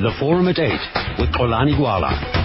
The Forum at 8 with Xolani Gwala.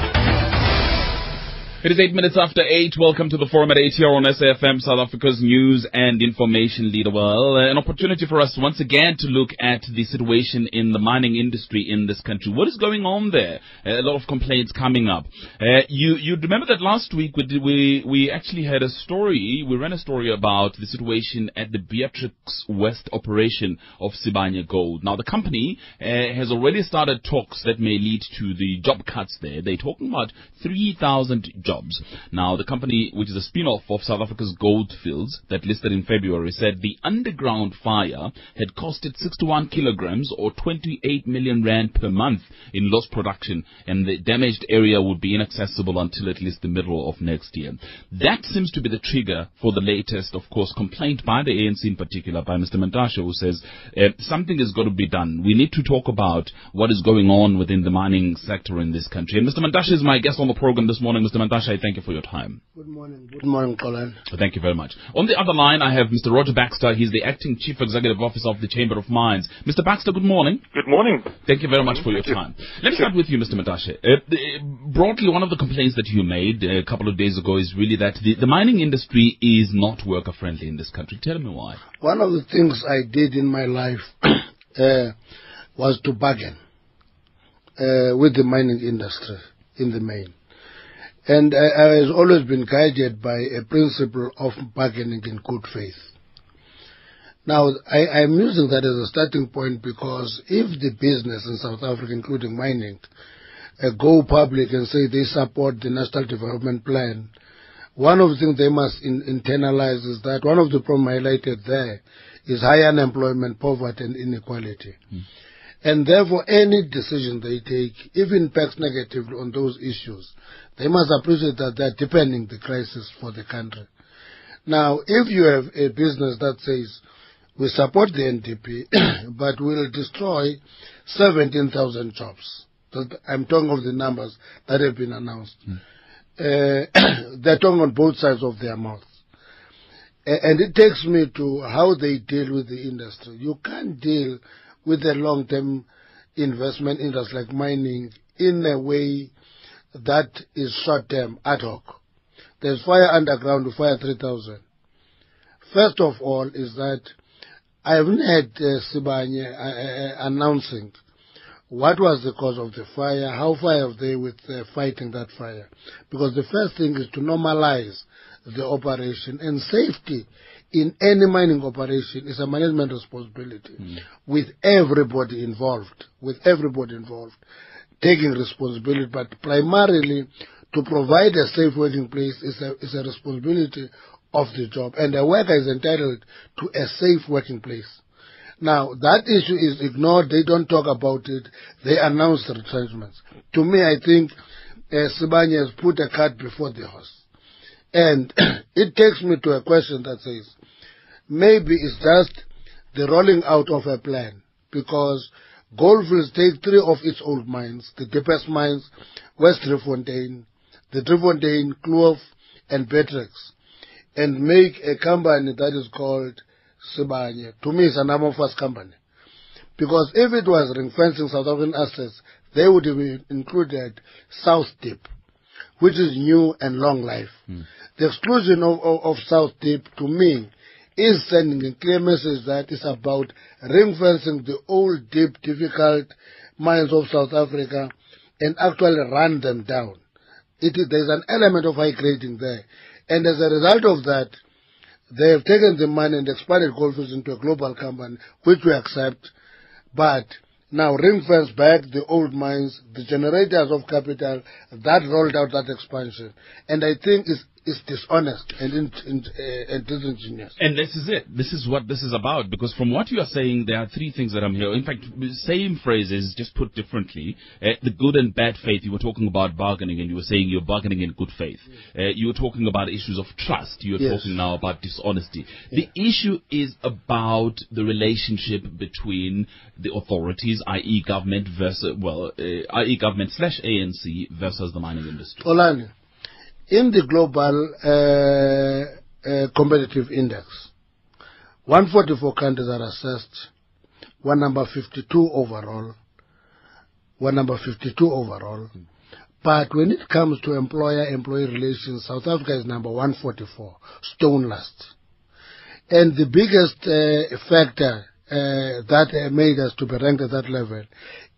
It is eight minutes after eight. Welcome to the forum at eight here on SAFM, South Africa's news and information leader. Well, uh, an opportunity for us once again to look at the situation in the mining industry in this country. What is going on there? Uh, a lot of complaints coming up. Uh, you you remember that last week we we we actually had a story. We ran a story about the situation at the Beatrix West operation of Sibanye Gold. Now the company uh, has already started talks that may lead to the job cuts there. They're talking about three thousand jobs jobs. Now, the company, which is a spin-off of South Africa's Goldfields that listed in February, said the underground fire had costed 61 kilograms or 28 million rand per month in lost production, and the damaged area would be inaccessible until at least the middle of next year. That seems to be the trigger for the latest, of course, complaint by the ANC in particular, by Mr. Mantashe, who says uh, something has got to be done. We need to talk about what is going on within the mining sector in this country. And Mr. Mantashe is my guest on the program this morning. Mr. Mantashe, I thank you for your time. Good morning. Good morning, Colin. Thank you very much. On the other line, I have Mr. Roger Baxter. He's the acting chief executive officer of the Chamber of Mines. Mr. Baxter, good morning. Good morning. Thank you very much for your time. Let me start with you, Mr. Mantashe. Uh, broadly, one of the complaints that you made a couple of days ago is really that the, the mining industry is not worker friendly in this country. Tell me why. One of the things I did in my life uh, was to bargain uh, with the mining industry in the main. And I, I has always been guided by a principle of bargaining in good faith. Now, I, am using that as a starting point because if the business in South Africa, including mining, uh, go public and say they support the National Development Plan, one of the things they must in, internalize is that one of the problems highlighted there is high unemployment, poverty, and inequality. Mm. And therefore, any decision they take, if impacts negatively on those issues, they must appreciate that they're deepening the crisis for the country. Now, if you have a business that says, we support the NDP, but we'll destroy 17,000 jobs. I'm talking of the numbers that have been announced. Mm. Uh, they're talking on both sides of their mouths. And it takes me to how they deal with the industry. You can't deal with a long-term investment industry like mining in a way that is short-term, ad hoc. There's fire underground, fire 3000. First of all is that I haven't had uh, Sibanye uh, uh, announcing what was the cause of the fire, how far have they with uh, fighting that fire. Because the first thing is to normalize the operation and safety in any mining operation is a management responsibility mm. with everybody involved, with everybody involved taking responsibility, but primarily to provide a safe working place is a, is a responsibility of the job. And the worker is entitled to a safe working place. Now, that issue is ignored. They don't talk about it. They announce the retrenchments. To me, I think uh, Sibanye has put a cart before the horse. And it takes me to a question that says, maybe it's just the rolling out of a plan because Goldfields take three of its old mines, the deepest mines, West Driefontein, the Driefontein, Kloof, and Beatrix, and make a company that is called Sibanye. To me, it's an amorphous company. Because if it was ring fencing South African assets, they would have included South Deep, which is new and long life. Mm. The exclusion of, of, of South Deep, to me, is sending a clear message that it's about ring fencing the old, deep, difficult mines of South Africa and actually run them down. It is, there's an element of high grading there. And as a result of that, they have taken the money and expanded Goldfields into a global company, which we accept. But now ring fence back the old mines, the generators of capital that rolled out that expansion. And I think it's is dishonest and, in, in, uh, and disingenuous. And this is it. This is what this is about. Because from what you are saying, there are three things that I'm hearing. In fact, same phrases, just put differently. Uh, the good and bad faith. You were talking about bargaining, and you were saying you're bargaining in good faith. Uh, you were talking about issues of trust. You're yes. talking now about dishonesty. Yeah. The issue is about the relationship between the authorities, i.e., government versus well, uh, i.e., government slash ANC versus the mining industry. Xolani in the global uh, uh, competitive index, 144 countries are assessed, one number 52 overall. we're number 52 overall. But when it comes to employer-employee relations, South Africa is number 144, stone last. And the biggest uh, factor uh, that made us to be ranked at that level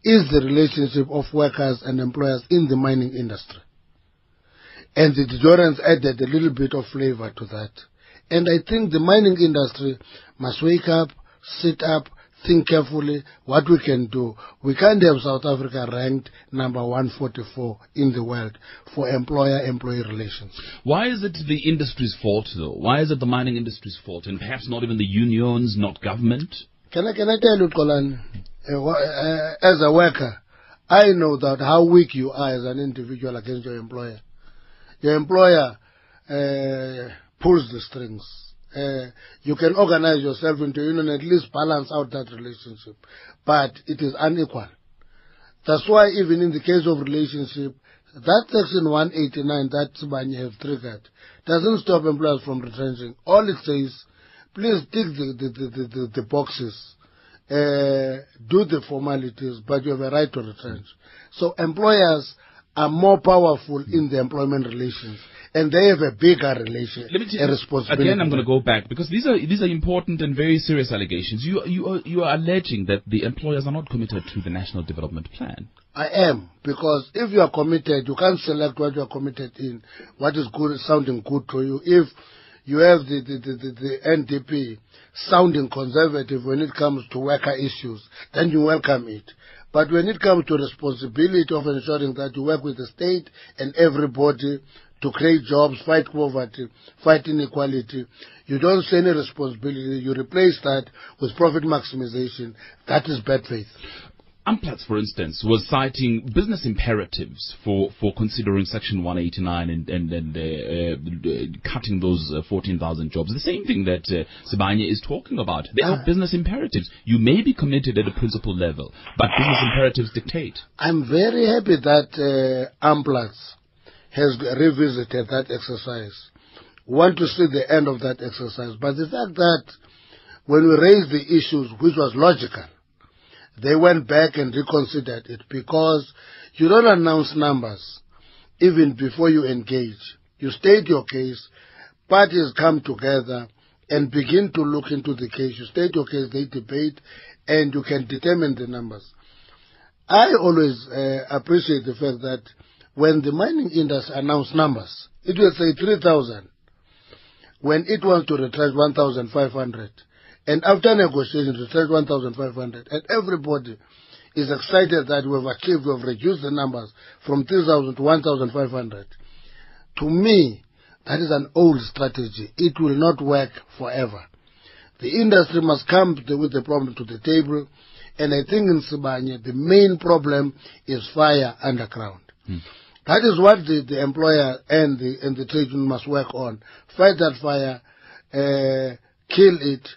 is the relationship of workers and employers in the mining industry. And the Deodorants added a little bit of flavor to that. And I think the mining industry must wake up, sit up, think carefully what we can do. We can't have South Africa ranked number 144 in the world for employer-employee relations. Why is it the industry's fault, though? Why is it the mining industry's fault, and perhaps not even the unions, not government? Can I, can I tell you, Xolani, uh, uh, as a worker, I know that how weak you are as an individual against your employer. Your employer uh, pulls the strings uh, you can organize yourself into union and at least balance out that relationship. But it is unequal. That's why even in the case of relationship, that section 189 that Sibanye have triggered doesn't stop employers from retrenching. All it says, please tick the, the, the, the, the boxes, uh, do the formalities, but you have a right to retrench. So employers are more powerful in the employment relations and they have a bigger relation, Let me a responsibility. Again, I'm going to go back because these are these are important and very serious allegations. You you are, you are alleging that the employers are not committed to the national development plan. I am because if you are committed, you can't select what you are committed in. What is good, sounding good to you. If you have the, the, the, the, the NDP sounding conservative when it comes to worker issues, then you welcome it. But when it comes to responsibility of ensuring that you work with the state and everybody to create jobs, fight poverty, fight inequality. You don't see any responsibility. You replace that with profit maximization. That is bad faith. Amplats, for instance, was citing business imperatives for, for considering Section 189 and, and, and uh, uh, cutting those uh, 14,000 jobs. The same thing that uh, Sibanye is talking about. There are ah. business imperatives. You may be committed at a principal level, but business imperatives dictate. I'm very happy that uh, Amplats has revisited that exercise. Want to see the end of that exercise. But the fact that when we raised the issues, which was logical, they went back and reconsidered it because you don't announce numbers even before you engage. You state your case, parties come together and begin to look into the case. You state your case, they debate, and you can determine the numbers. I always uh, appreciate the fact that when the mining industry announced numbers, it will say 3,000 when it wants to retrench 1,500. And after negotiations, retrench 1,500. And everybody is excited that we have achieved, we have reduced the numbers from 3,000 to 1,500. To me, that is an old strategy. It will not work forever. The industry must come with the problem to the table. And I think in Sibanye, the main problem is fire underground. Hmm. That is what the, the employer and the, and the trade union must work on. Fight that fire, uh, kill it,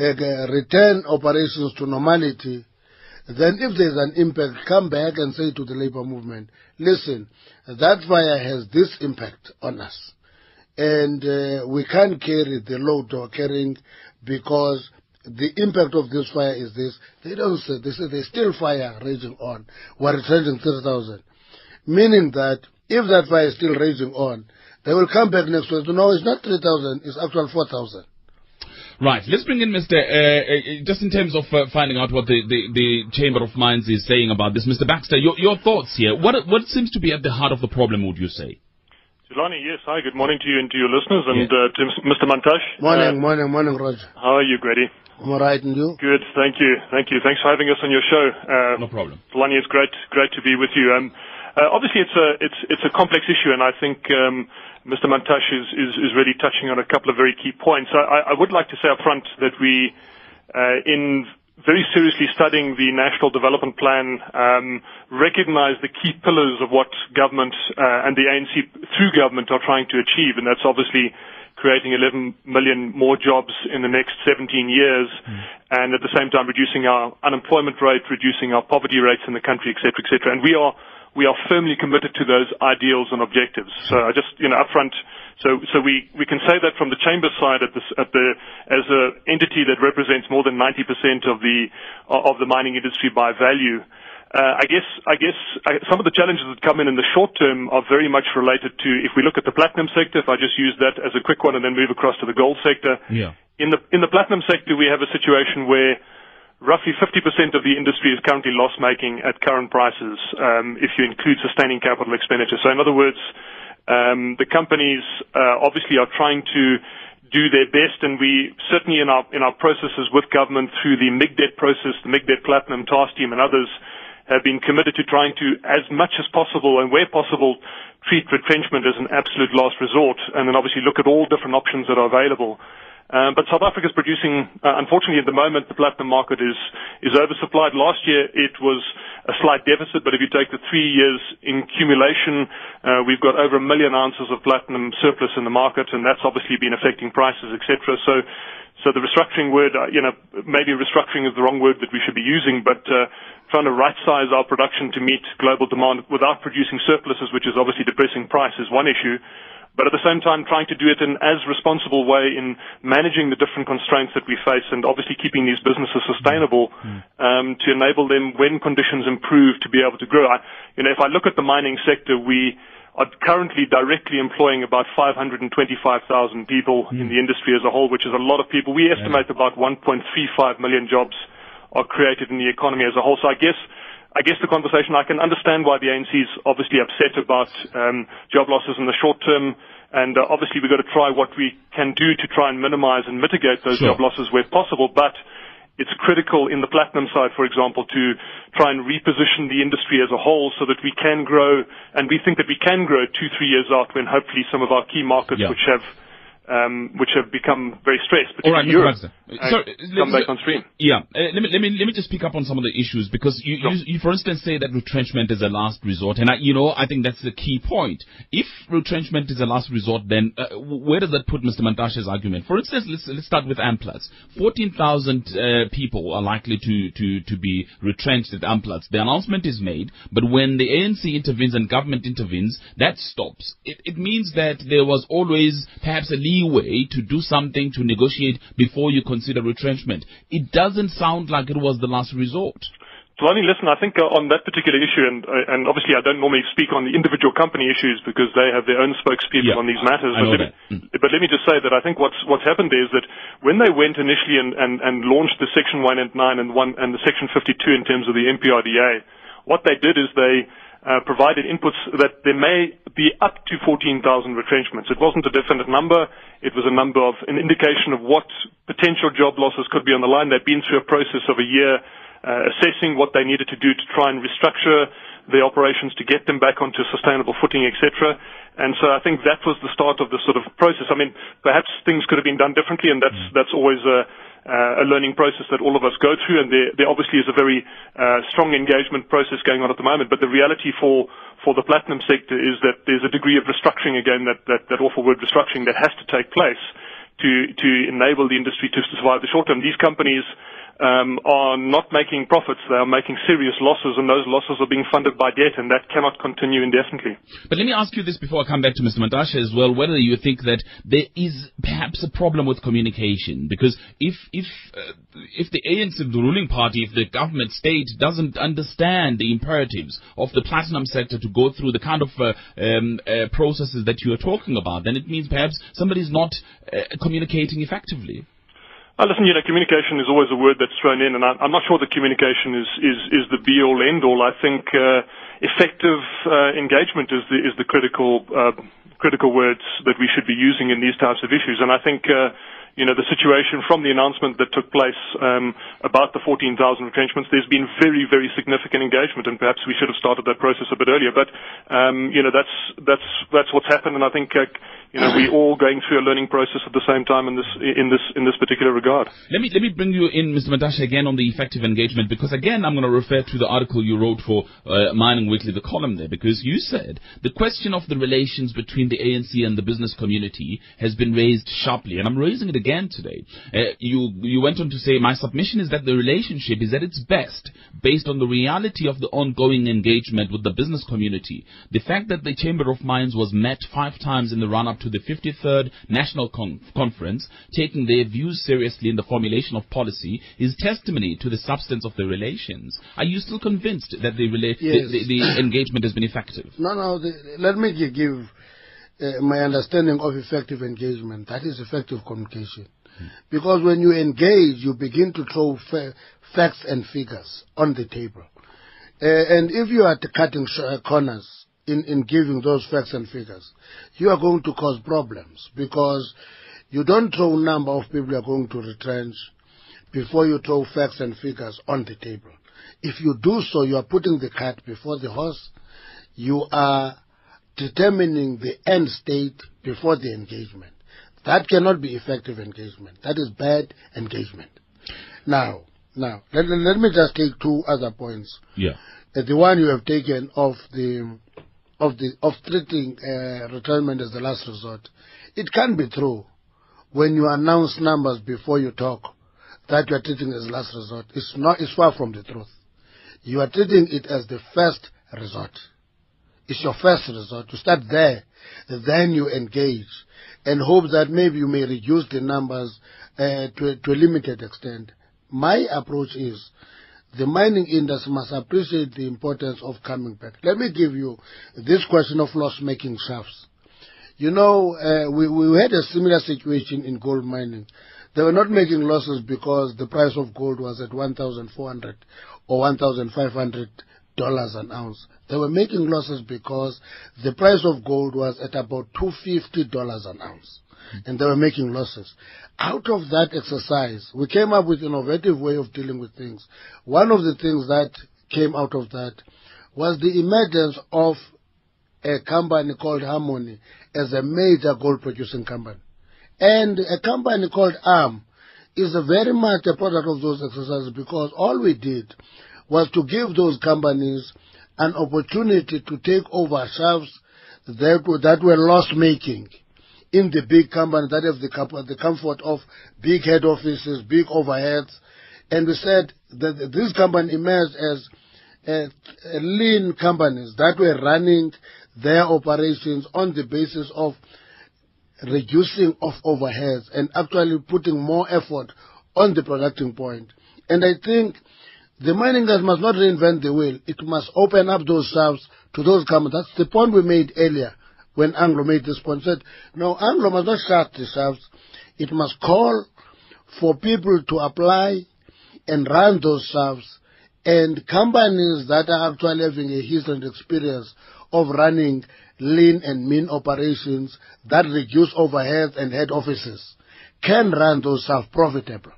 return operations to normality. Then if there's an impact, come back and say to the labor movement, listen, that fire has this impact on us. And uh, we can't carry the load we're carrying because the impact of this fire is this. They don't say, they say there's still fire raging on. We're returning 3,000. meaning that if that fire is still raging on, they will come back next week know it's not 3,000, it's actual 4,000. Right. Let's bring in Mr. Uh, uh, just in terms of uh, finding out what the, the, the, Chamber of Mines is saying about this, Mr. Baxter, your, your thoughts here. What what seems to be at the heart of the problem? Would you say? Xolani, yes. Hi. Good morning to you and to your listeners, and yeah. uh, to Mr. Mantashe. Morning, uh, morning, morning, Roger. How are you, Gwede? I'm all right, and you? Good. Thank you. Thank you. Thanks for having us on your show. Uh, no problem. Xolani, it's great great to be with you. Um, uh, obviously, it's a it's it's a complex issue, and I think um, Mr. Mantashe is, is, is really touching on a couple of very key points. I, I would like to say up front that we, uh, in very seriously studying the National Development Plan, um, recognize the key pillars of what government uh, and the ANC through government are trying to achieve, and that's obviously creating 11 million more jobs in the next 17 years, mm. and at the same time reducing our unemployment rate, reducing our poverty rates in the country, et cetera, et cetera, And we are we are firmly committed to those ideals and objectives. So I just, you know, upfront, so, so we, we can say that from the chamber side at, this, at the, as an entity that represents more than 90% of the, of the mining industry by value, Uh, I guess, I guess uh, some of the challenges that come in in the short term are very much related to, if we look at the platinum sector, if I just use that as a quick one and then move across to the gold sector. Yeah. In the, in the platinum sector, we have a situation where roughly 50% of the industry is currently loss-making at current prices, um, if you include sustaining capital expenditure. So in other words, um, the companies uh, obviously are trying to do their best, and we certainly in our in our processes with government through the MIGDET process, the MIGDET Platinum Task Team, and others have been committed to trying to, as much as possible and where possible, treat retrenchment as an absolute last resort, and then obviously look at all different options that are available. Um, but South Africa is producing, uh, unfortunately at the moment, the platinum market is, is oversupplied. Last year it was a slight deficit, but if you take the three years in accumulation, uh, we've got over a million ounces of platinum surplus in the market, and that's obviously been affecting prices, etc. So, so the restructuring word, uh, you know, maybe restructuring is the wrong word that we should be using, but uh, trying to right-size our production to meet global demand without producing surpluses, which is obviously depressing price, is one issue. But at the same time, trying to do it in as responsible way in managing the different constraints that we face and obviously keeping these businesses sustainable um, to enable them when conditions improve to be able to grow. I, you know, if I look at the mining sector, we are currently directly employing about 525,000 people in the industry as a whole, which is a lot of people. We estimate about 1.35 million jobs are created in the economy as a whole. So I guess I guess the conversation I can understand why the ANC is obviously upset about um, job losses in the short term, and uh, obviously we've got to try what we can do to try and minimise and mitigate those Sure. job losses where possible. But it's critical in the platinum side, for example, to try and reposition the industry as a whole so that we can grow, and we think that we can grow two, three years out when hopefully some of our key markets, Yeah. which have um, which have become very stressed, All right, particularly. Europe, Sorry, come back on stream. Yeah, uh, let me let me let me just pick up on some of the issues because you, Sure. you, you for instance say that retrenchment is a last resort, and I, you know I think that's the key point. If retrenchment is a last resort, then uh, where does that put Mr. Mantashe's argument? For instance, let's let's start with Amplats. Fourteen thousand uh, people are likely to to to be retrenched at Amplats. The announcement is made, but when the ANC intervenes and government intervenes, that stops. It it means that there was always perhaps a leeway to do something to negotiate before you consider retrenchment. It doesn't sound like it was the last resort. Xolani, listen, I think uh, on that particular issue, and uh, and obviously I don't normally speak on the individual company issues because they have their own spokespeople Yeah, on these matters. But, let me, but let me just say that I think what's what's happened is that when they went initially and, and, and launched the Section 1 and 9 and one and the Section 52 in terms of the MPRDA, what they did is they uh, provided inputs that there may be up to 14,000 retrenchments. It wasn't a definite number. It was a number of an indication of what potential job losses could be on the line. They've been through a process of a year uh, assessing what they needed to do to try and restructure the operations to get them back onto sustainable footing, etc. And so I think that was the start of the sort of process. I mean, perhaps things could have been done differently, and that's that's always a, a learning process that all of us go through. And there, there obviously is a very uh, strong engagement process going on at the moment. But the reality for for the platinum sector is that there's a degree of restructuring again, that that, that awful word restructuring, that has to take place to to enable the industry to survive the short term. These companies um, are not making profits; they are making serious losses, and those losses are being funded by debt, and that cannot continue indefinitely. But let me ask you this before I come back to Mr. Mantashe as well, whether you think that there is perhaps a problem with communication. Because if, if, uh, if the ANC, the ruling party, if the government state doesn't understand the imperatives of the platinum sector to go through the kind of uh, um, uh, processes that you are talking about, then it means perhaps somebody is not uh, communicating effectively. Uh, listen, you know, communication is always a word that's thrown in, and I, I'm not sure that communication is, is, is the be-all, end-all. I think uh, effective uh, engagement is the, is the critical, uh, critical words that we should be using in these types of issues. And I think, uh, you know, the situation from the announcement that took place um, about the 14,000 retrenchments, there's been very, very significant engagement, and perhaps we should have started that process a bit earlier. But, um, you know, that's, that's, that's what's happened, and I think, uh, you know, we're all going through a learning process at the same time in this, in this, in this particular regard. Let me let me bring you in, Mr. Mantashe, again on the effective engagement because again I'm going to refer to the article you wrote for uh, Mining Weekly, the column there, because you said the question of the relations between the ANC and the business community has been raised sharply, and I'm raising it again today. Uh, you you went on to say my submission is that the relationship is at its best based on the reality of the ongoing engagement with the business community. The fact that the Chamber of Mines was met five times in the run-up to the 53rd National Con- Conference, taking their views seriously in the formulation of policy, is testimony to the substance of the relations. Are you still convinced that the, rela- Yes. the, the, the engagement has been effective? No, no. The, let me give uh, my understanding of effective engagement. That is effective communication. Because when you engage, you begin to throw fa- facts and figures on the table. Uh, and if you are cutting sh- corners in, in giving those facts and figures, you are going to cause problems because you don't throw number of people you are going to retrench before you throw facts and figures on the table. If you do so, you are putting the cart before the horse. You are determining the end state before the engagement. That cannot be effective engagement. That is bad engagement. Now, now, let, let- me just take two other points. Yeah. Uh, the one you have taken of the of the of treating uh, retirement as the last resort. It can be true when you announce numbers before you talk that you are treating as last resort. It's not. It's far from the truth. You are treating it as the first resort. It's your first resort. You start there, then you engage, and hope that maybe you may reduce the numbers uh, to, to a limited extent. My approach is the mining industry must appreciate the importance of coming back. Let me give you this question of loss-making shafts. You know, uh, we, we had a similar situation in gold mining. They were not making losses because the price of gold was at 1,400 or 1,500 dollars an ounce. They were making losses because the price of gold was at about 250 dollars an ounce, and they were making losses. Out of that exercise, we came up with innovative way of dealing with things. One of the things that came out of that was the emergence of a company called Harmony as a major gold producing company. And a company called ARM is very much a product of those exercises because all we did was to give those companies an opportunity to take over shafts that that were loss making in the big company that have the, the comfort of big head offices, big overheads. And we said that this company emerged as uh, lean companies that were running their operations on the basis of reducing of overheads and actually putting more effort on the producting point. And I think the mining guys must not reinvent the wheel. It must open up those shafts to those companies. That's the point we made earlier when Anglo made this point. Said, no, Anglo must not shut shafts. It must call for people to apply and run those shafts and companies that are actually having a history and experience of running lean and mean operations that reduce overheads and head offices can run those shafts profitably.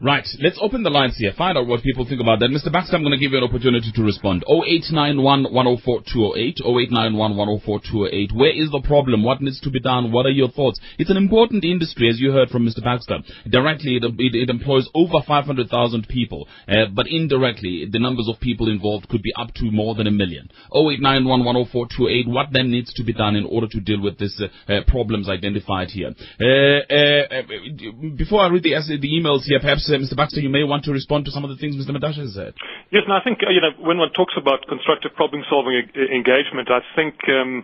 Right. Let's open the lines here. Find out what people think about that. Mr. Baxter, I'm going to give you an opportunity to respond. 0891 104 208. 0891 104 208. Where is the problem? What needs to be done? What are your thoughts? It's an important industry, as you heard from Mr. Baxter. Directly, it, it, it employs over 500,000 people. Uh, but indirectly, the numbers of people involved could be up to more than a million. 0891 104 208. What then needs to be done in order to deal with these uh, uh, problems identified here? Uh, uh, uh, before I read the, the emails here, perhaps uh, Mr. Baxter, you may want to respond to some of the things Mr. Mantashe has said. Yes, and I think uh, you know when one talks about constructive problem-solving e- engagement, I think um,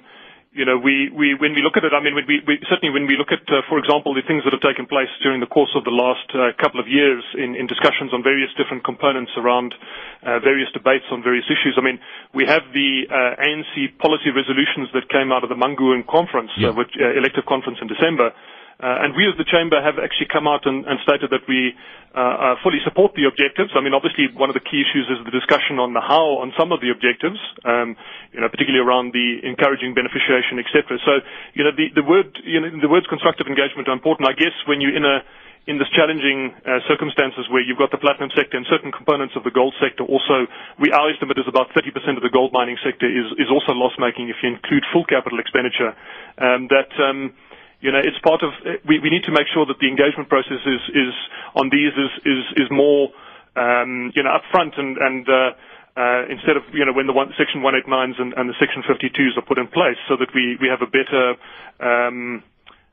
you know we, we when we look at it, I mean we, we certainly when we look at, uh, for example, the things that have taken place during the course of the last uh, couple of years in, in discussions on various different components around uh, various debates on various issues. I mean, we have the uh, ANC policy resolutions that came out of the Mangaung conference, Yeah. uh, which, uh, elective conference in December. Uh, and we as the chamber have actually come out and, and stated that we uh, uh, fully support the objectives. I mean, obviously, one of the key issues is the discussion on the how on some of the objectives, um, you know, particularly around the encouraging beneficiation, etc. So, you know, the, the word, you know, the words constructive engagement are important. I guess when you're in a in this challenging uh, circumstances where you've got the platinum sector and certain components of the gold sector also, we, our estimate is about 30% of the gold mining sector is, is also loss-making if you include full capital expenditure. Um, that, um, you know, it's part of, we, we need to make sure that the engagement process is, is on these is, is, is more, um, you know, upfront and, and, uh, uh, instead of, you know, when the one, Section 189s and, and the Section 52s are put in place so that we, we have a better, um,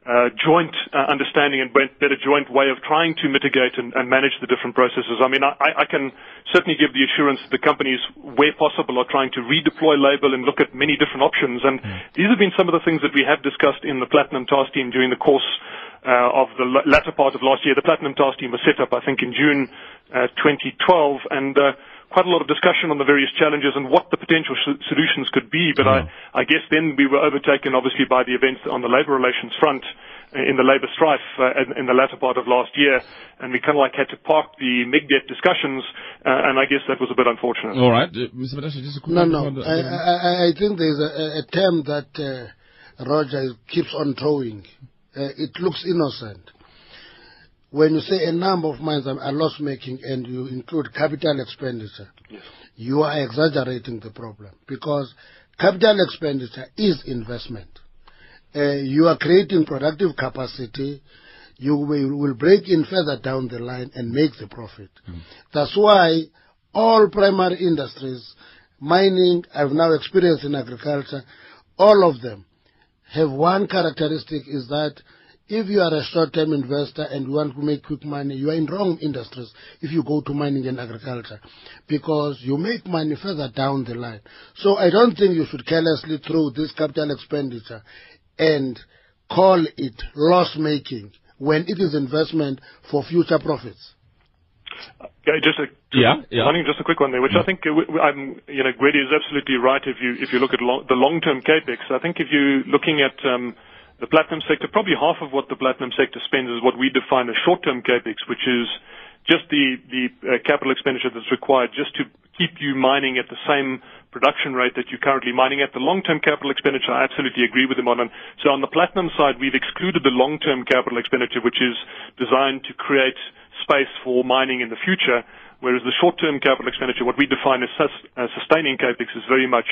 uh, joint uh, understanding and better joint way of trying to mitigate and, and manage the different processes. I mean, I, I, can certainly give the assurance that the companies, where possible, are trying to redeploy labor and look at many different options. And mm. these have been some of the things that we have discussed in the Platinum Task Team during the course uh, of the latter part of last year. The Platinum Task Team was set up, I think, in June uh, 2012, and uh, quite a lot of discussion on the various challenges and what the potential solutions could be. But mm. I, I guess then we were overtaken, obviously, by the events on the labour relations front uh, in the labour strife uh, in, in, the latter part of last year, and we kind of like had to park the MIGDET discussions, uh, and I guess that was a bit unfortunate. All right, uh, Mr. Mantashe, just a quick No, no, I, I, I, think there's a, a term that uh, Roger keeps on throwing. Uh, it looks innocent when you say a number of mines are loss making and you include capital expenditure, yes. you are exaggerating the problem because capital expenditure is investment. Uh, you are creating productive capacity. You will, will, break in further down the line and make the profit. Mm. That's why all primary industries, mining, I've now experienced in agriculture, all of them have one characteristic is that if you are a short-term investor and you want to make quick money, you are in wrong industries if you go to mining and agriculture because you make money further down the line. So I don't think you should carelessly throw this capital expenditure and call it loss-making when it is investment for future profits. Yeah, just a yeah, yeah. just a quick one there, which I think uh, I'm, you know, Gwede is absolutely right. If you if you look at lo- the long-term capex, I think if you're looking at um, the platinum sector, probably half of what the platinum sector spends is what we define as short-term capex, which is just the the uh, capital expenditure that's required just to keep you mining at the same production rate that you're currently mining at. The long-term capital expenditure, I absolutely agree with him on. So on the platinum side, we've excluded the long-term capital expenditure, which is designed to create space for mining in the future, whereas the short-term capital expenditure, what we define as sus- uh, sustaining capex, is very much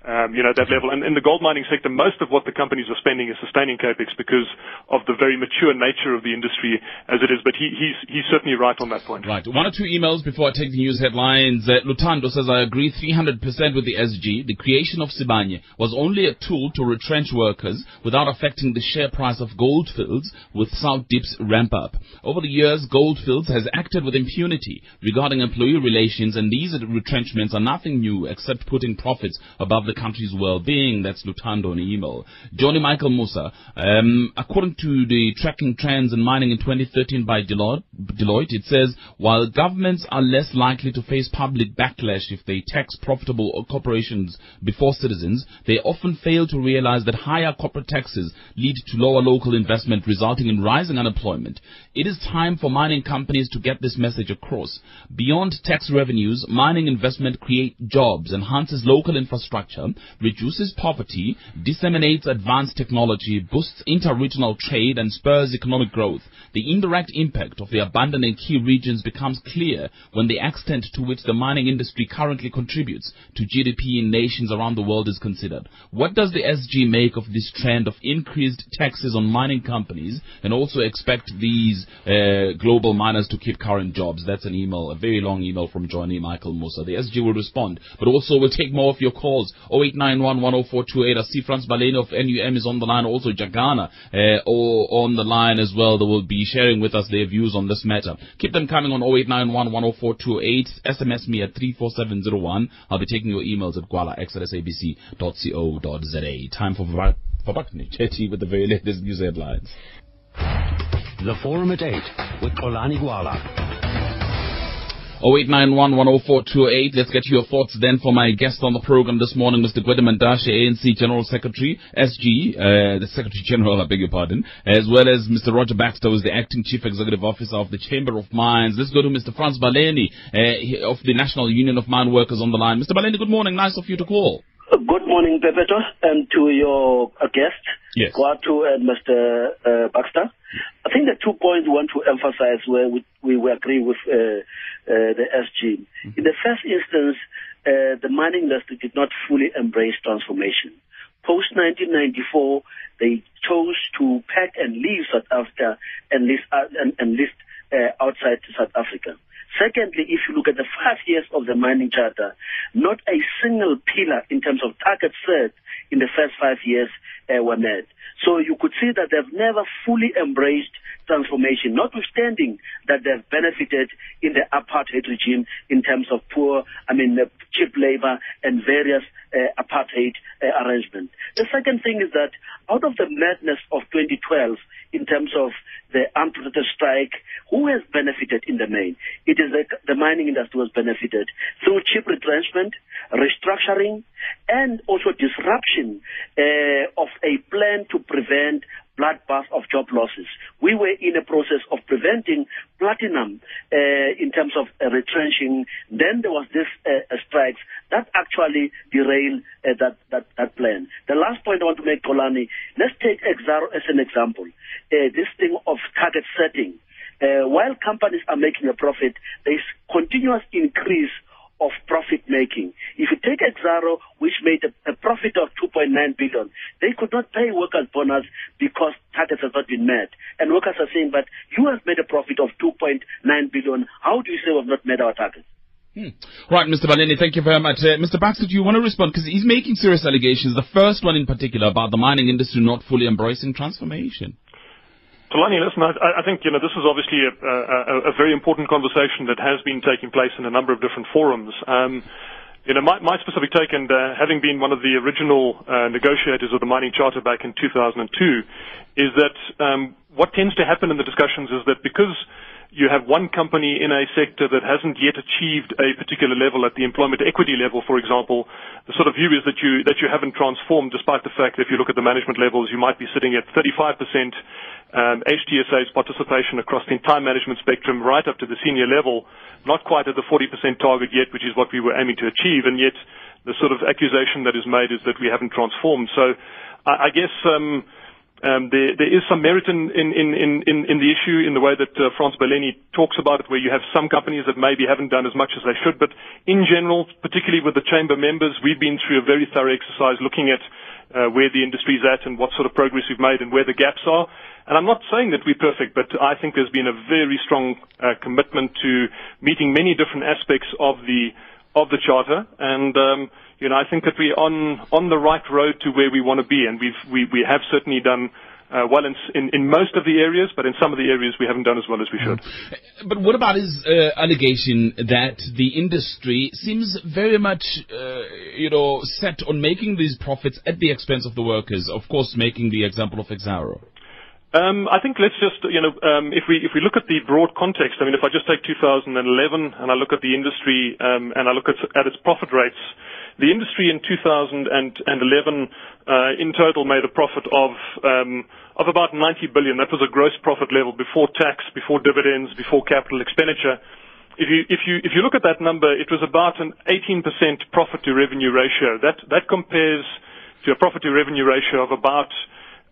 um, you know, that level. And in the gold mining sector, most of what the companies are spending is sustaining capex because of the very mature nature of the industry as it is. But he, he's, he's certainly right on that point. Right. One or two emails before I take the news headlines. Uh, Lutando says, I agree 300% with the SG. The creation of Sibanye was only a tool to retrench workers without affecting the share price of Goldfields with South Deep's ramp up. Over the years, Goldfields has acted with impunity regarding employee relations and these retrenchments are nothing new except putting profits above country's well-being. That's Lutando in email. Johnny Michael Musa, um, according to the tracking trends in mining in 2013 by Deloitte, Deloitte, it says while governments are less likely to face public backlash if they tax profitable corporations before citizens, they often fail to realize that higher corporate taxes lead to lower local investment, resulting in rising unemployment. It is time for mining companies to get this message across. Beyond tax revenues, mining investment creates jobs, enhances local infrastructure, reduces poverty, disseminates advanced technology, boosts inter-regional trade, and spurs economic growth. The indirect impact of the abandoning key regions becomes clear when the extent to which the mining industry currently contributes to GDP in nations around the world is considered. What does the SG make of this trend of increased taxes on mining companies and also expect these uh, global miners to keep current jobs? That's an email, a very long email from Johnny Michael Musa. The SG will respond, but also we'll take more of your calls. 0891 I see Frans Baleni of NUM is on the line, also Jagana uh, on the line as well. They will be sharing with us their views on this matter. Keep them coming on 0891 SMS me at 34701. I'll be taking your emails at gwala.sabc.co.za. Time for Vabakni, Chetty with the very latest news headlines. The Forum at 8 with Xolani Gwala. 0891 Let's get your thoughts then for my guest on the program this morning, Mr. Gwede Mantashe, ANC General Secretary, SG, uh, the Secretary General, I beg your pardon, as well as Mr. Roger Baxter, who is the Acting Chief Executive Officer of the Chamber of Mines. Let's go to Mr. Frans Baleni uh, of the National Union of Mine Workers on the line. Mr. Baleni, good morning. Nice of you to call. Good morning, Pepeto, and to your uh, guest, yes. Kwatu and Mr. Uh, Baxter. I think the two points we want to emphasize where we, we, agree with uh, uh, the SG. Mm-hmm. In the first instance, uh, the mining industry did not fully embrace transformation. Post 1994, they chose to pack and leave South Africa and list, and, and list uh, outside South Africa. Secondly, if you look at the five years of the mining charter, not a single pillar in terms of target set in the first five years uh, were met. So you could see that they've never fully embraced transformation, notwithstanding that they've benefited in the apartheid regime in terms of poor, I mean, uh, cheap labor and various uh, apartheid uh, arrangements. The second thing is that out of the madness of 2012, in terms of the armed strike, who has benefited in the main? It is the, the mining industry has benefited through cheap retrenchment, restructuring, and also disruption uh, of a plan to prevent bloodbath of job losses. We were in a process of preventing platinum uh, in terms of uh, retrenching. Then there was this uh, strikes that actually derailed uh, that, that, that plan. The last point I want to make, Xolani, let's take Exxaro as an example. Uh, this thing of target setting. Uh, while companies are making a profit, there's continuous increase of profit making. If you take Exxaro, which made a, a, profit of 2.9 billion, they could not pay workers bonus because targets have not been met. And workers are saying, but you have made a profit of 2.9 billion. How do you say we've not met our targets? Hmm. Right, Mr. Baleni, thank you very much. Uh, Mr. Baxter, do you want to respond? Because he's making serious allegations. The first one in particular about the mining industry not fully embracing transformation. Xolani, listen, I, I, think you know this is obviously a, a, a, very important conversation that has been taking place in a number of different forums. Um, you know, my, my, specific take, and uh, having been one of the original uh, negotiators of the mining charter back in 2002, is that um, what tends to happen in the discussions is that because you have one company in a sector that hasn't yet achieved a particular level at the employment equity level, for example, the sort of view is that you that you haven't transformed, despite the fact that if you look at the management levels, you might be sitting at 35 percent um, HDSA's participation across the entire management spectrum right up to the senior level, not quite at the 40% target yet, which is what we were aiming to achieve, and yet the sort of accusation that is made is that we haven't transformed. So I, guess um, um, there, is some merit in, the issue in the way that uh, Frans Baleni talks about it, where you have some companies that maybe haven't done as much as they should. But in general, particularly with the chamber members, we've been through a very thorough exercise looking at uh, where the industry is at and what sort of progress we've made and where the gaps are. And I'm not saying that we're perfect, but I think there's been a very strong uh, commitment to meeting many different aspects of the of the charter, and um, you know I think that we're on on the right road to where we want to be, and we've we we have certainly done. Uh, well, in, in, in most of the areas, but in some of the areas we haven't done as well as we should. But what about his uh, allegation that the industry seems very much, uh, you know, set on making these profits at the expense of the workers? Of course, making the example of Exxaro. Um, I think let's just, you know, um, if we if we look at the broad context, I mean, if I just take 2011 and I look at the industry um, and I look at, at its profit rates, the industry in 2011 uh, in total made a profit of um, of about 90 billion. That was a gross profit level before tax, before dividends, before capital expenditure. If you if you if you look at that number, it was about an 18% profit to revenue ratio. That that compares to a profit to revenue ratio of about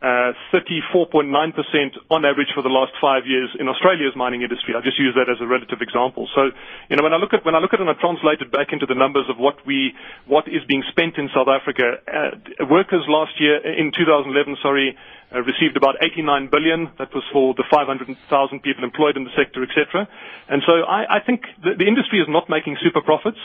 34.9% uh, on average for the last five years in Australia's mining industry. I just use that as a relative example. So, you know, when I look at when I look at it and I translate it back into the numbers of what we what is being spent in South Africa, uh, workers last year in 2011, sorry, uh, received about 89 billion. That was for the 500,000 people employed in the sector, etc. And so, I, I think the, the industry is not making super profits.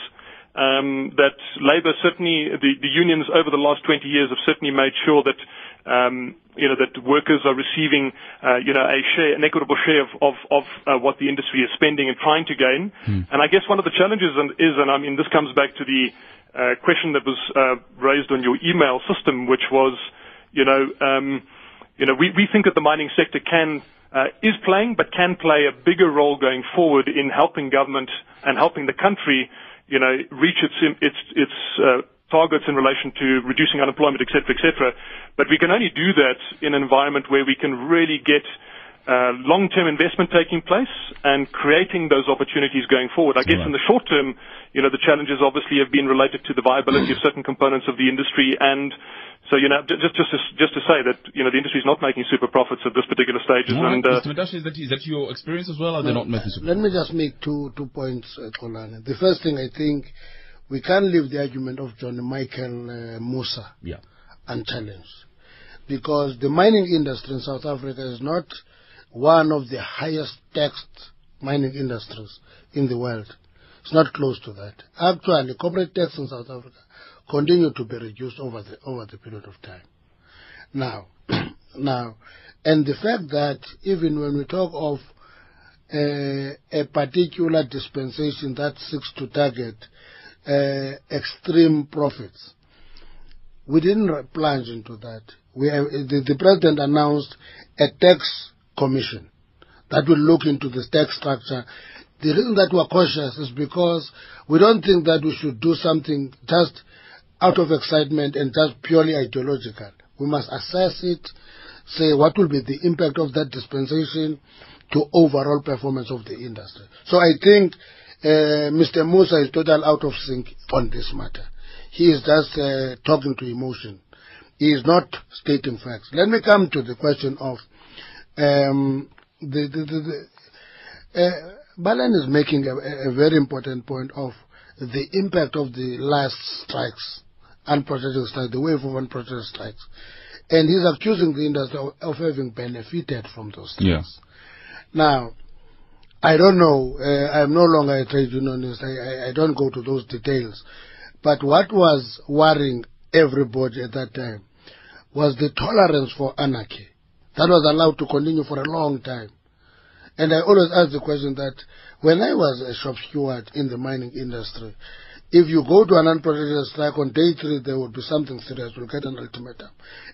Um, that Labour certainly, the, the unions over the last 20 years have certainly made sure that um, you know, that workers are receiving, uh, you know, a share, an equitable share of, of, of uh, what the industry is spending and trying to gain. Hmm. And I guess one of the challenges is, and I mean, this comes back to the uh, question that was uh, raised on your email system, which was, you know, um, you know, we, we think that the mining sector can uh, is playing, but can play a bigger role going forward in helping government and helping the country, you know, reach its its its uh, targets in relation to reducing unemployment, et cetera, et cetera. But we can only do that in an environment where we can really get uh, long-term investment taking place and creating those opportunities going forward. I guess right. in the short term, you know, the challenges obviously have been related to the viability of certain components of the industry and so, you know, just just to, just to say that you know the industry is not making super profits at this particular stage. Right. And uh, Mr. Mantashe, is that, is that your experience as well? Are they're not making super? Let me just make two two points, uh, Xolani. The first thing I think we can't leave the argument of John Michael uh, Musa yeah. unchallenged because the mining industry in South Africa is not one of the highest taxed mining industries in the world. It's not close to that. Actually, corporate tax in South Africa continue to be reduced over the over the period of time. Now, now, and the fact that even when we talk of uh, a particular dispensation that seeks to target uh, extreme profits, we didn't plunge into that. We have, the, the president announced a tax commission that will look into the tax structure. The reason that we're cautious is because we don't think that we should do something just out of excitement and just purely ideological. We must assess it, say what will be the impact of that dispensation to overall performance of the industry. So I think uh, Mr. Musa is totally out of sync on this matter. He is just uh, talking to emotion. He is not stating facts. Let me come to the question of um, the, the, the, the uh, Baleni is making a, a, very important point of the impact of the last strikes, unprotected strikes, the wave of unprotected strikes. And he's accusing the industry of, of having benefited from those strikes. Yeah. Now, I don't know. Uh, I'm no longer a trade unionist. I, I, I don't go to those details. But what was worrying everybody at that time was the tolerance for anarchy. That was allowed to continue for a long time. And I always ask the question that when I was a shop steward in the mining industry, if you go to an unprotected strike on day three, there will be something serious. You'll get an ultimatum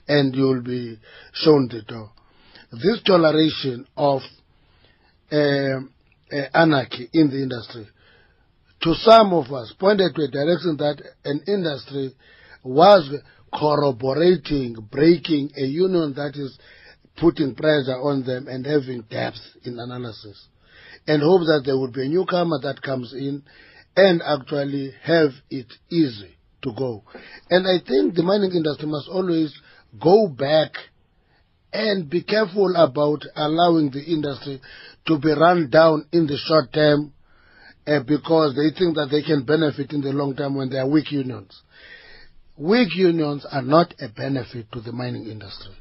and you'll be shown the door. This toleration of uh, uh, anarchy in the industry, to some of us, pointed to a direction that an industry was corroborating, breaking a union that is putting pressure on them and having depth in analysis and hope that there would be a newcomer that comes in and actually have it easy to go. And I think the mining industry must always go back and be careful about allowing the industry to be run down in the short term uh, because they think that they can benefit in the long term when they are weak unions. Weak unions are not a benefit to the mining industry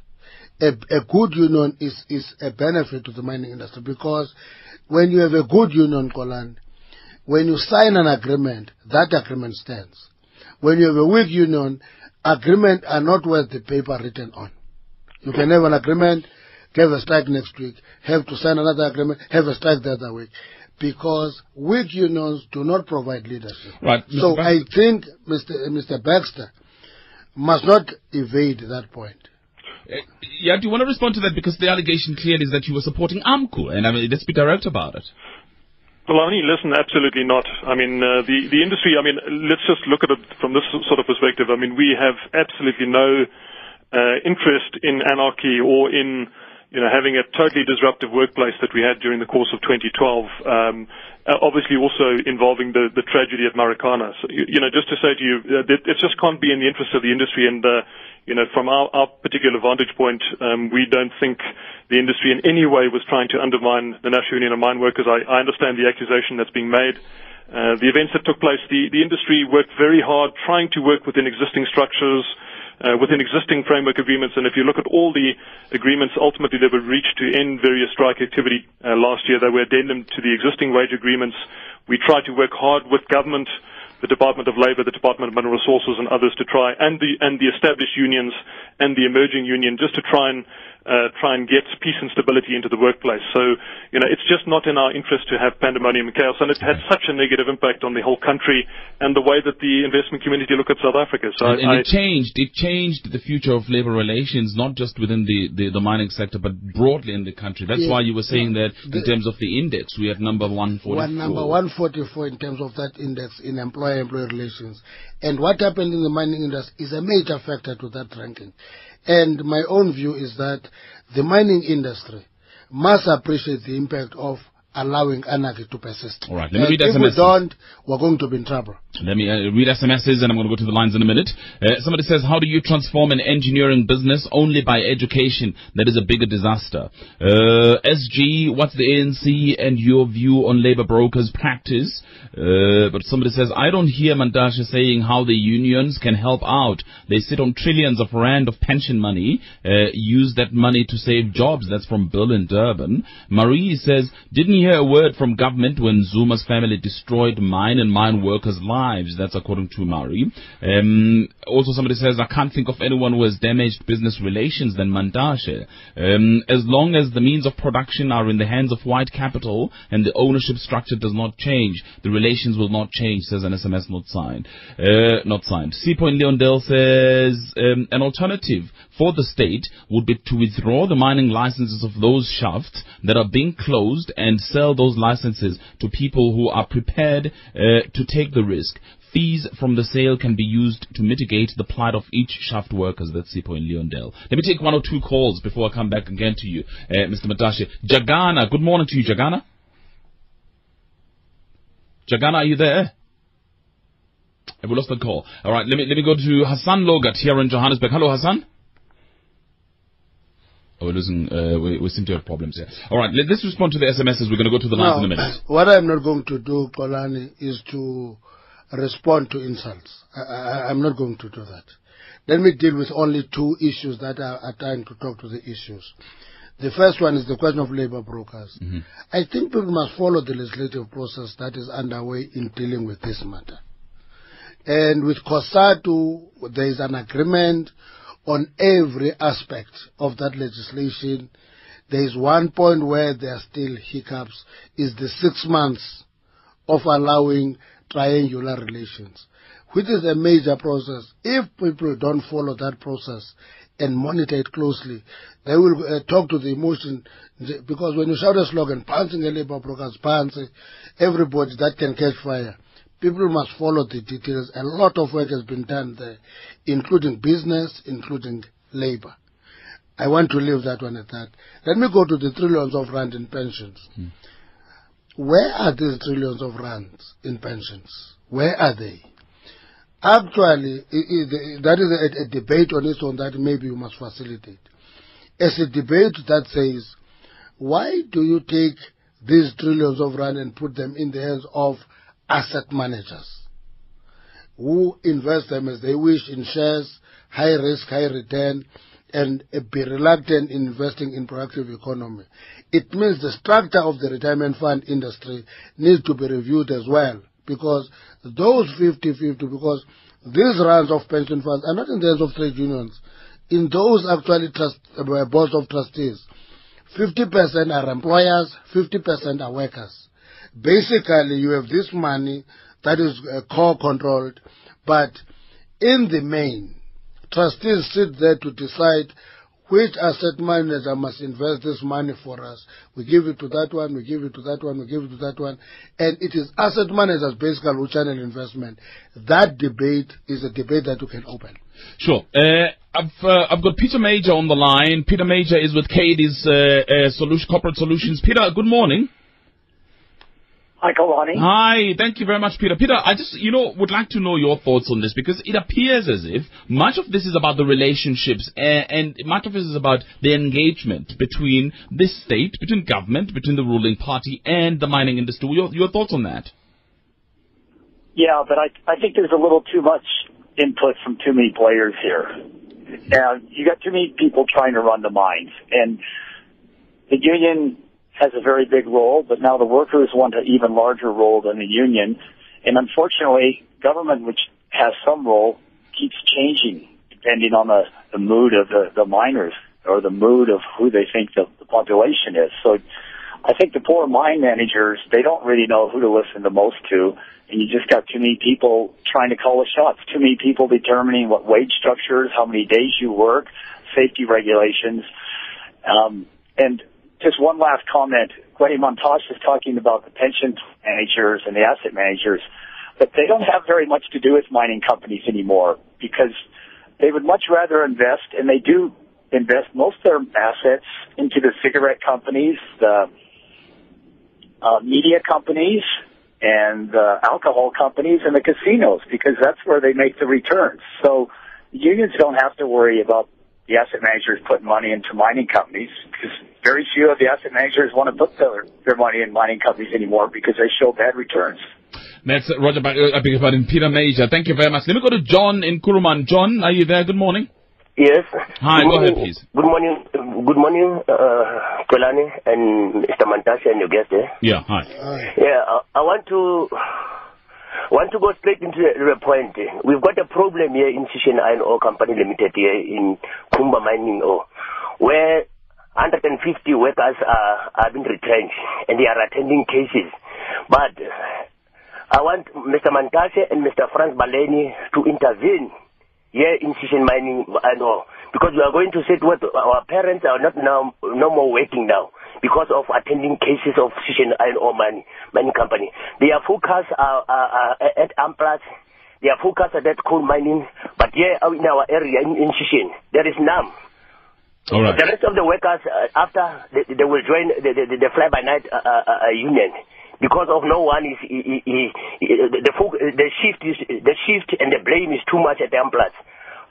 a, a good union is, is a benefit to the mining industry because when you have a good union, Kolan, when you sign an agreement, that agreement stands. When you have a weak union, agreement are not worth the paper written on. You can have an agreement, have a strike next week, have to sign another agreement, have a strike the other week. Because weak unions do not provide leadership. Right. So I think Mr. Mr. Baxter must not evade that point. Uh, yeah, do you want to respond to that? Because the allegation clearly is that you were supporting AMCU, and I mean, let's be direct about it. Well, mean, listen, absolutely not. I mean, uh, the the industry. I mean, let's just look at it from this sort of perspective. I mean, we have absolutely no uh, interest in anarchy or in you know having a totally disruptive workplace that we had during the course of 2012. Um, uh, obviously, also involving the the tragedy at Marikana. So, you, you know, just to say to you, uh, it just can't be in the interest of the industry and. You know, from our, our particular vantage point, um, we don't think the industry in any way was trying to undermine the National Union of Mine Workers. I, I understand the accusation that's being made. Uh, the events that took place, the, the industry worked very hard trying to work within existing structures, uh, within existing framework agreements. And if you look at all the agreements ultimately that were reached to end various strike activity uh, last year, they were addendum to the existing wage agreements. We tried to work hard with government the Department of Labour, the Department of Mineral Resources, and others to try, and the and the established unions and the emerging union, just to try and uh, try and get peace and stability into the workplace. So, you know, it's just not in our interest to have pandemonium and chaos, and it had such a negative impact on the whole country and the way that the investment community look at South Africa. So, and, and I, it changed. It changed the future of labor relations, not just within the, the, the mining sector, but broadly in the country. That's Yeah. why you were saying that The- in terms of the index, we had number one forty four. One number 144 in terms of that index in employer-employee relations. And what happened in the mining industry is a major factor to that ranking. And my own view is that the mining industry must appreciate the impact of allowing anarchy to persist. All right, let me And read if we don't, we're going to be in trouble. Let me uh, read SMSs and I'm going to go to the lines in a minute. Uh, somebody says, how do you transform an engineering business only by education? That is a bigger disaster. Uh, SG, what's the ANC and your view on labor brokers practice? Uh, but somebody says, I don't hear Mantashe saying how the unions can help out. They sit on trillions of rand of pension money, uh, use that money to save jobs. That's from Bill in Durban. Marie says, didn't you hear a word from government when Zuma's family destroyed mine and mine workers' lives. Lives. That's according to Mari. Um, also, somebody says, I can't think of anyone who has damaged business relations than Mantashe. Um, as long as the means of production are in the hands of white capital and the ownership structure does not change, the relations will not change, says an SMS not signed. Uh, not signed. C. Point Leondale says, um, an alternative for the state would be to withdraw the mining licenses of those shafts that are being closed and sell those licenses to people who are prepared uh, to take the risk. Fees from the sale can be used to mitigate the plight of each shaft workers. That's Sipho in Leondale. Let me take one or two calls before I come back again to you, uh, Mr. Mantashe. Jagana, good morning to you, Jagana. Jagana, are you there? Have we lost the call? All right, let me let me go to Hassan Logat here in Johannesburg. Hello, Hassan. Oh, we're losing. Uh, we, we seem to have problems here. All right, let, us respond to the SMSs. We're going to go to the lines in a minute. What I'm not going to do, Xolani, is to respond to insults. I, am not going to do that. Let me deal with only two issues that are, are trying to talk to the issues. The first one is the question of labor brokers. Mm-hmm. I think people must follow the legislative process that is underway in dealing with this matter. And with COSATU, there is an agreement on every aspect of that legislation. There is one point where there are still hiccups, is the six months of allowing triangular relations, which is a major process. If people don't follow that process and monitor it closely, they will uh, talk to the emotion, because when you shout a slogan, pouncing labor brokers, pouncing, everybody that can catch fire people must follow the details. A lot of work has been done there, including business, including labor. I want to leave that one at that. Let me go to the trillions of rand in pensions. Hmm. Where are these trillions of rands in pensions? Where are they? Actually, that is a, debate on its own that maybe you must facilitate. As a debate that says, why do you take these trillions of rand and put them in the hands of asset managers who invest them as they wish in shares, high risk, high return, and be reluctant in investing in productive economy. It means the structure of the retirement fund industry needs to be reviewed as well because those 50-50, because these rounds of pension funds are not in the hands of trade unions. In those actually trust, uh, boards of trustees, 50% are employers, 50% are workers. Basically, you have this money that is uh, core controlled, but in the main, trustees sit there to decide which asset manager must invest this money for us. We give it to that one, we give it to that one, we give it to that one. And it is asset managers basically who channel investment. That debate is a debate that you can open. Sure. Uh, I've, uh, I've got Peter Major on the line. Peter Major is with Katie's uh, uh, solution, Corporate Solutions. Peter, good morning. Hi, Xolani. Hi, thank you very much, Peter. Peter, I just, you know, would like to know your thoughts on this because it appears as if much of this is about the relationships and, and much of this is about the engagement between this state, between government, between the ruling party and the mining industry. Your, your thoughts on that? Yeah, but I, I think there's a little too much input from too many players here. And you got too many people trying to run the mines. And the union has a very big role, but now the workers want an even larger role than the union. And unfortunately, government, which has some role, keeps changing depending on the, the mood of the, the miners or the mood of who they think the, the population is. So I think the poor mine managers, they don't really know who to listen the most to. And you just got too many people trying to call the shots, too many people determining what wage structures, how many days you work, safety regulations. Um, and just one last comment. Gwede Mantashe is talking about the pension managers and the asset managers, but they don't have very much to do with mining companies anymore because they would much rather invest, and they do invest most of their assets into the cigarette companies, the uh, media companies, and the alcohol companies and the casinos because that's where they make the returns. So unions don't have to worry about the asset managers putting money into mining companies because very few of the asset managers want to put their, their money in mining companies anymore because they show bad returns. That's Roger, I beg your pardon, Peter Major. Thank you very much. Let me go to John in Kuruman. John, are you there? Good morning. Yes. Hi, good go morning. ahead, please. Good morning, good morning, uh, Kolani and Mr. Mantashe and your guest there. Yeah, hi. Aye. Yeah, I, I want to want to go straight into the, point. Eh? We've got a problem here in Sishen Iron Ore Company Limited here in Kumba Mining Ore, where 150 workers are, being retrenched and they are attending cases. But uh, I want Mr. Mantashe and Mr. Frans Baleni to intervene here in Sishen Mining Iron Ore because we are going to say what our parents are not now no more working now because of attending cases of Sishen Iron Ore mining, mining company. Their focus are, are, are at Amplats, their focus are at coal mining, but here in our area in, in Sishen, there is none. All right. The rest of the workers, uh, after they, they will join the, the, the fly-by-night uh, uh, uh, union, because of no one is he, he, he, the, the, the shift is the shift and the blame is too much at Amplats.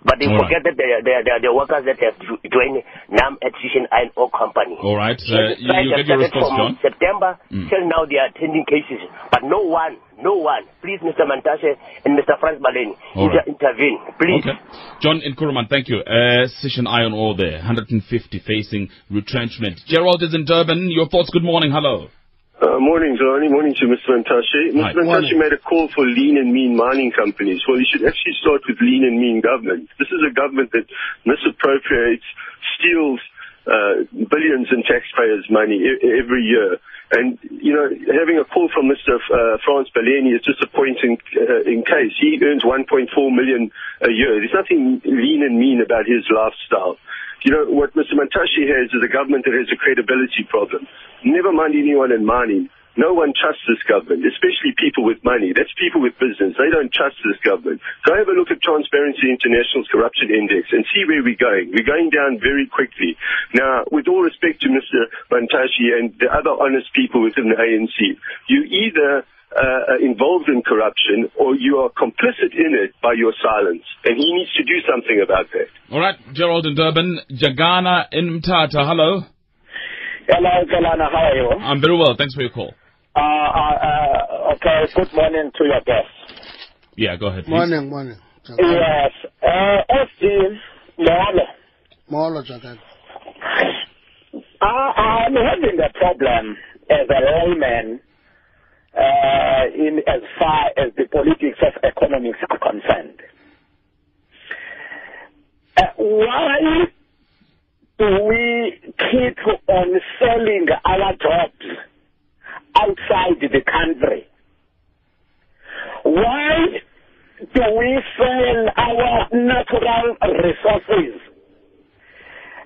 But they All forget that they are, they, are, they are the workers that have jo- joined NAM Exhibition Iron Ore Company. All right. So Uh, you, you get your response, from John. September Mm. till now they are attending cases, but no one, no one. Please, Mr. Mantashe and Mr. Frans Baleni, right. intervene, please. Okay. John in Kuruman, thank you. Uh, Iron Ore there, 150 facing retrenchment. Gerald is in Durban. Your thoughts, good morning. Hello. Uh, morning, Zani. Morning to Mr. Mantashe. Hi. Mr. Morning. made a call for lean and mean mining companies. Well, you should actually start with lean and mean government. This is a government that misappropriates, steals uh, billions in taxpayers' money e- every year. And, you know, having a call from Mr. F- Uh, Frans Baleni is disappointing uh, in case. He earns 1.4 million a year. There's nothing lean and mean about his lifestyle. You know, what Mr. Mantashe has is a government that has a credibility problem. Never mind anyone in mining. No one trusts this government, especially people with money. That's people with business. They don't trust this government. Go have a look at Transparency International's corruption index and see where we're going. We're going down very quickly. Now, with all respect to Mr. Mantashe and the other honest people within the ANC, you either uh, involved in corruption or you are complicit in it by your silence. And he needs to do something about that. All right. Gerald in Durban. Jagana in Mthatha. Hello. Hello, Galana. How are you? I'm very well. Thanks for your call. Uh, uh, uh, okay, good morning to your guests. Yeah, go ahead. Please. Morning, morning. Yes, uh, SG Molo. Molo Jagan. Uh, I'm having a problem as a layman uh, in as far as the politics of economics are concerned. Uh, why do we keep on selling our jobs outside the country? Why do we sell our natural resources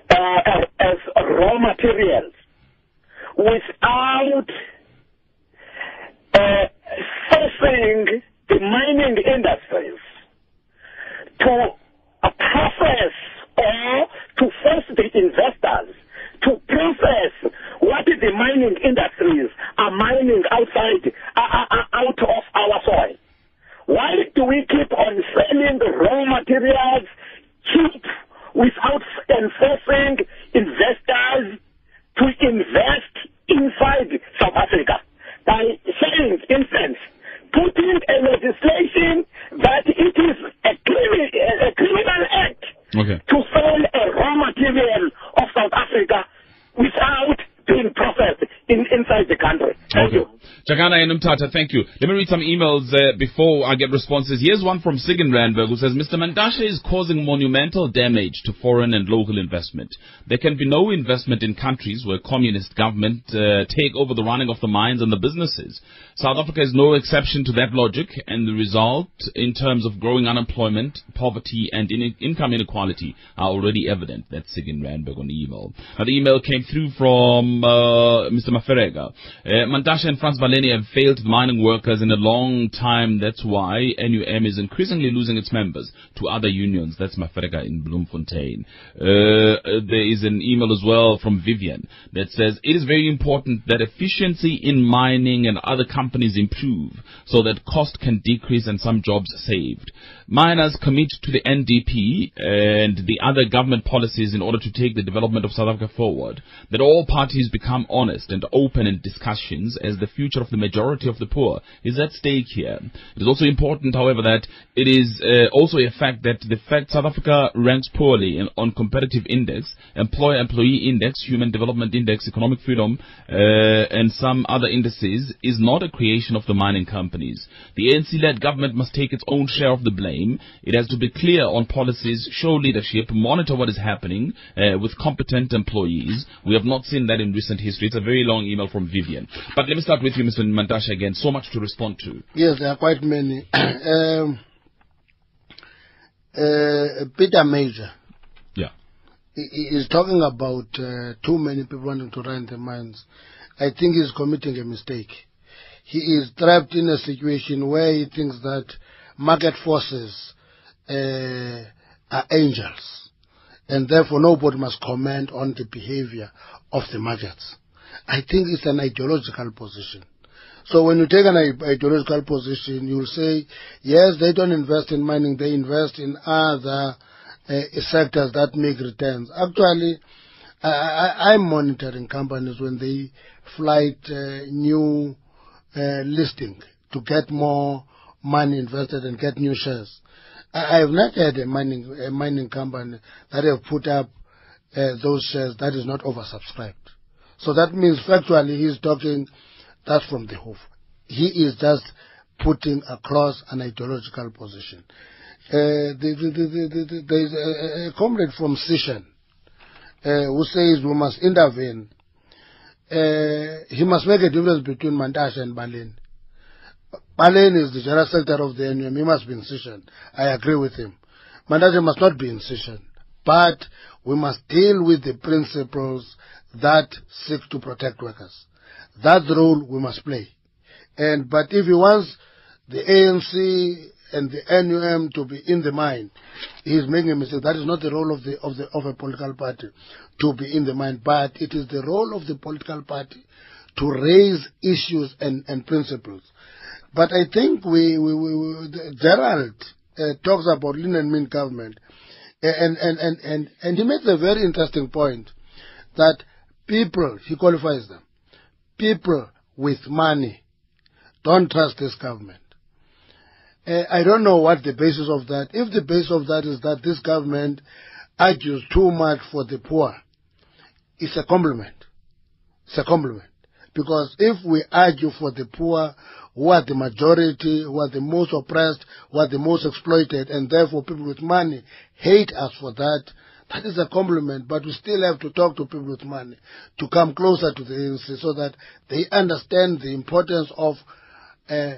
uh, as raw materials without forcing the mining industries to process or to force the investors to process what the mining industries are mining outside, uh, uh, uh, out of our soil. Why do we keep on selling raw materials cheap without enforcing investors to invest inside South Africa? By saying, instance, putting a legislation that it is a, crimi- a criminal act Okay. to sell a raw material of South Africa without being processed in, inside the country. Thank Okay. you. Jagana and Mthatha, thank you. Let me read some emails uh, before I get responses. Here's one from Sig in Randburg who says, Mr. Mantashe is causing monumental damage to foreign and local investment. There can be no investment in countries where communist government uh, take over the running of the mines and the businesses. South Africa is no exception to that logic, and the result in terms of growing unemployment, poverty, and in- income inequality are already evident. That's Sig in Randburg on the email. Now, the email came through from uh, Mr. Maferega. Uh, Mantashe and Frans Baleni have failed mining workers in a long time. That's why NUM is increasingly losing its members to other unions. That's Maferega in Bloemfontein. Uh, uh, there is an email as well from Vivian that says it is very important that efficiency in mining and other companies improve so that cost can decrease and some jobs saved. miners commit to the NDP and the other government policies in order to take the development of South Africa forward, that all parties become honest and open in discussions as the future of the majority of the poor is at stake here. It is also important, however, that it is uh, also a fact that the fact South Africa ranks poorly in, on competitive index, employer-employee index, human development index, economic freedom, uh, and some other indices is not a creation of the mining companies. The ANC-led government must take its own share of the blame. It has to be clear on policies, show leadership, monitor what is happening uh, with competent employees. We have not seen that in recent history. It's a very long email from Vivian. But let me start with you, Mr. Mantashe, again. So much to respond to. Yes, there are quite many. um, uh, Peter Major. Is talking about uh, too many people wanting to run the mines. I think he's committing a mistake. He is trapped in a situation where he thinks that market forces uh, are angels, and therefore nobody must comment on the behavior of the markets. I think it's an ideological position. So when you take an ideological position, you'll say, yes, they don't invest in mining, they invest in other uh, sectors that make returns. Actually, I, am monitoring companies when they flight uh, new listing to get more money invested and get new shares. I, have not had a mining, company that have put up uh, those shares that is not oversubscribed. So that means factually he's talking that's from the Hoof. He is just putting across an ideological position. Uh, the, the, the, there is a, comrade from Sishen uh, who says we must intervene. Uh, he must make a difference between Mantashe and Baleni. Baleni is the general secretary of the NUM. He must be in Sishen. I agree with him. Mantashe must not be in Sishen. But we must deal with the principles that seek to protect workers. That role we must play. And but if he wants the ANC and the NUM to be in the mind, he's making a mistake. That is not the role of the of the of a political party to be in the mind, but it is the role of the political party to raise issues and, and principles. But I think we, we, we, we Gerald uh, talks about lean and mean government, and, and, and, and, and he makes a very interesting point that people, he qualifies them, people with money don't trust this government. Uh, I don't know what the basis of that. If the basis of that is that this government argues too much for the poor, it's a compliment. It's a compliment. Because if we argue for the poor, who are the majority, who are the most oppressed, who are the most exploited, and therefore people with money hate us for that, that is a compliment, but we still have to talk to people with money to come closer to the ANC so that they understand the importance of uh,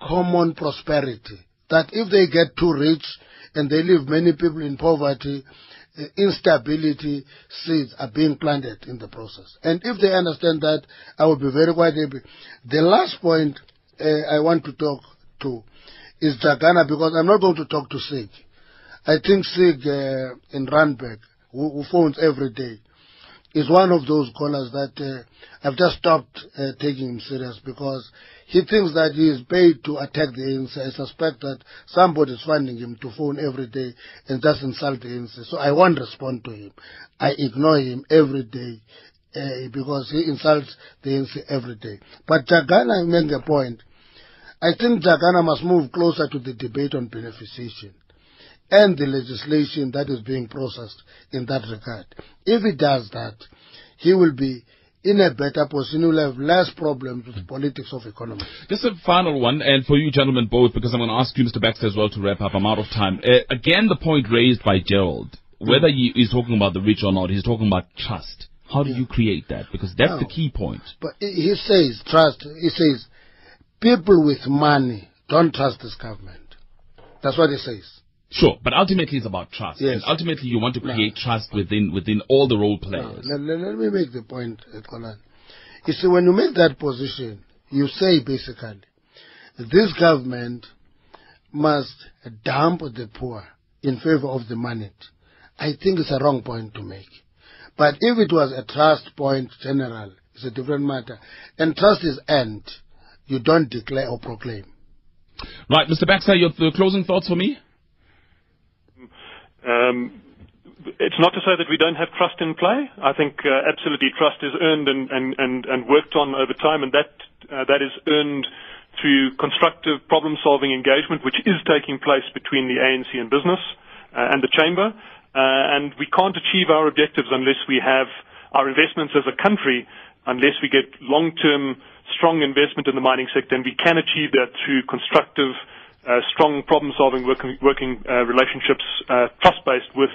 common prosperity. That if they get too rich and they leave many people in poverty, uh, instability seeds are being planted in the process. And if they understand that, I will be very quite happy. The last point uh, I want to talk to is Jagana because I'm not going to talk to Sig. I think Sig uh, in Randburg, who, who, phones every day, is one of those callers that uh, I've just stopped taking him serious because he thinks that he is paid to attack the ANC. I suspect that somebody is finding him to phone every day and just insult the ANC. So I won't respond to him. I ignore him every day uh, because he insults the ANC every day. But Jagana made a point. I think Jagana must move closer to the debate on beneficiation and the legislation that is being processed in that regard. If he does that, he will be in a better position. Will have less problems with politics of economy. Just a final one, and for you gentlemen both, because I'm going to ask you, Mr. Baxter, as well to wrap up. I'm out of time. Uh, again, the point raised by Gerald, whether he is talking about the rich or not, he's talking about trust. How do yeah. you create that? Because that's the key point. But he says trust. He says people with money don't trust this government. That's what he says. Sure, but ultimately it's about trust. Yes. And ultimately you want to create no. trust within within all the role players. No. Let, let, me make the point, uh, Kolan. You see, when you make that position, you say basically, this government must dump the poor in favor of the money. I think it's a wrong point to make. But if it was a trust point general, it's a different matter. And trust is earned. You don't declare or proclaim. Right, Mr. Baxter, your closing thoughts for me? It's not to say that we don't have trust in play. I think uh, absolutely trust is earned and, and, and, and worked on over time, and that uh, that is earned through constructive problem-solving engagement, which is taking place between the ANC and business uh, and the chamber. Uh, and we can't achieve our objectives unless we have our investments as a country, unless we get long-term strong investment in the mining sector, and we can achieve that through constructive, uh, strong problem-solving working, working uh, relationships, uh, trust-based with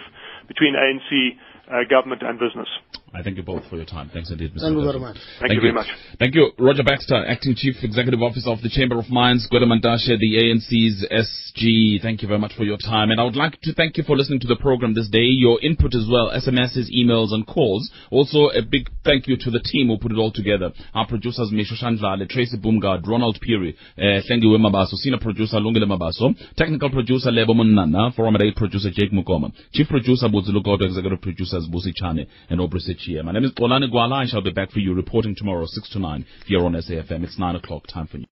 between ANC, uh, government, and business. I thank you both for your time. Thanks indeed, Mr. Thank you very much. Thank, you very much. Thank you. Roger Baxter, Acting Chief Executive Officer of the Chamber of Mines, Gwede Mantashe, the ANC's SG. Thank you very much for your time. And I would like to thank you for listening to the program this day, your input as well, SMSs, emails, and calls. Also, a big thank you to the team who put it all together. Our producers, Misho Shandlale, Tracy Boomgard, Ronald Peary, uh, Hlengiwe Mabaso, Senior Producer, Lungile Mabaso, Technical Producer, Lebo Munana, Forum at 8 Producer, Jake Mukoma, Chief Producer, Budzilu Godo, Executive Producers, Busi Chane, and Obrisi My name is Xolani Gwala. I shall be back for you reporting tomorrow, 6 to 9, here on SAFM. It's 9 o'clock, time for news.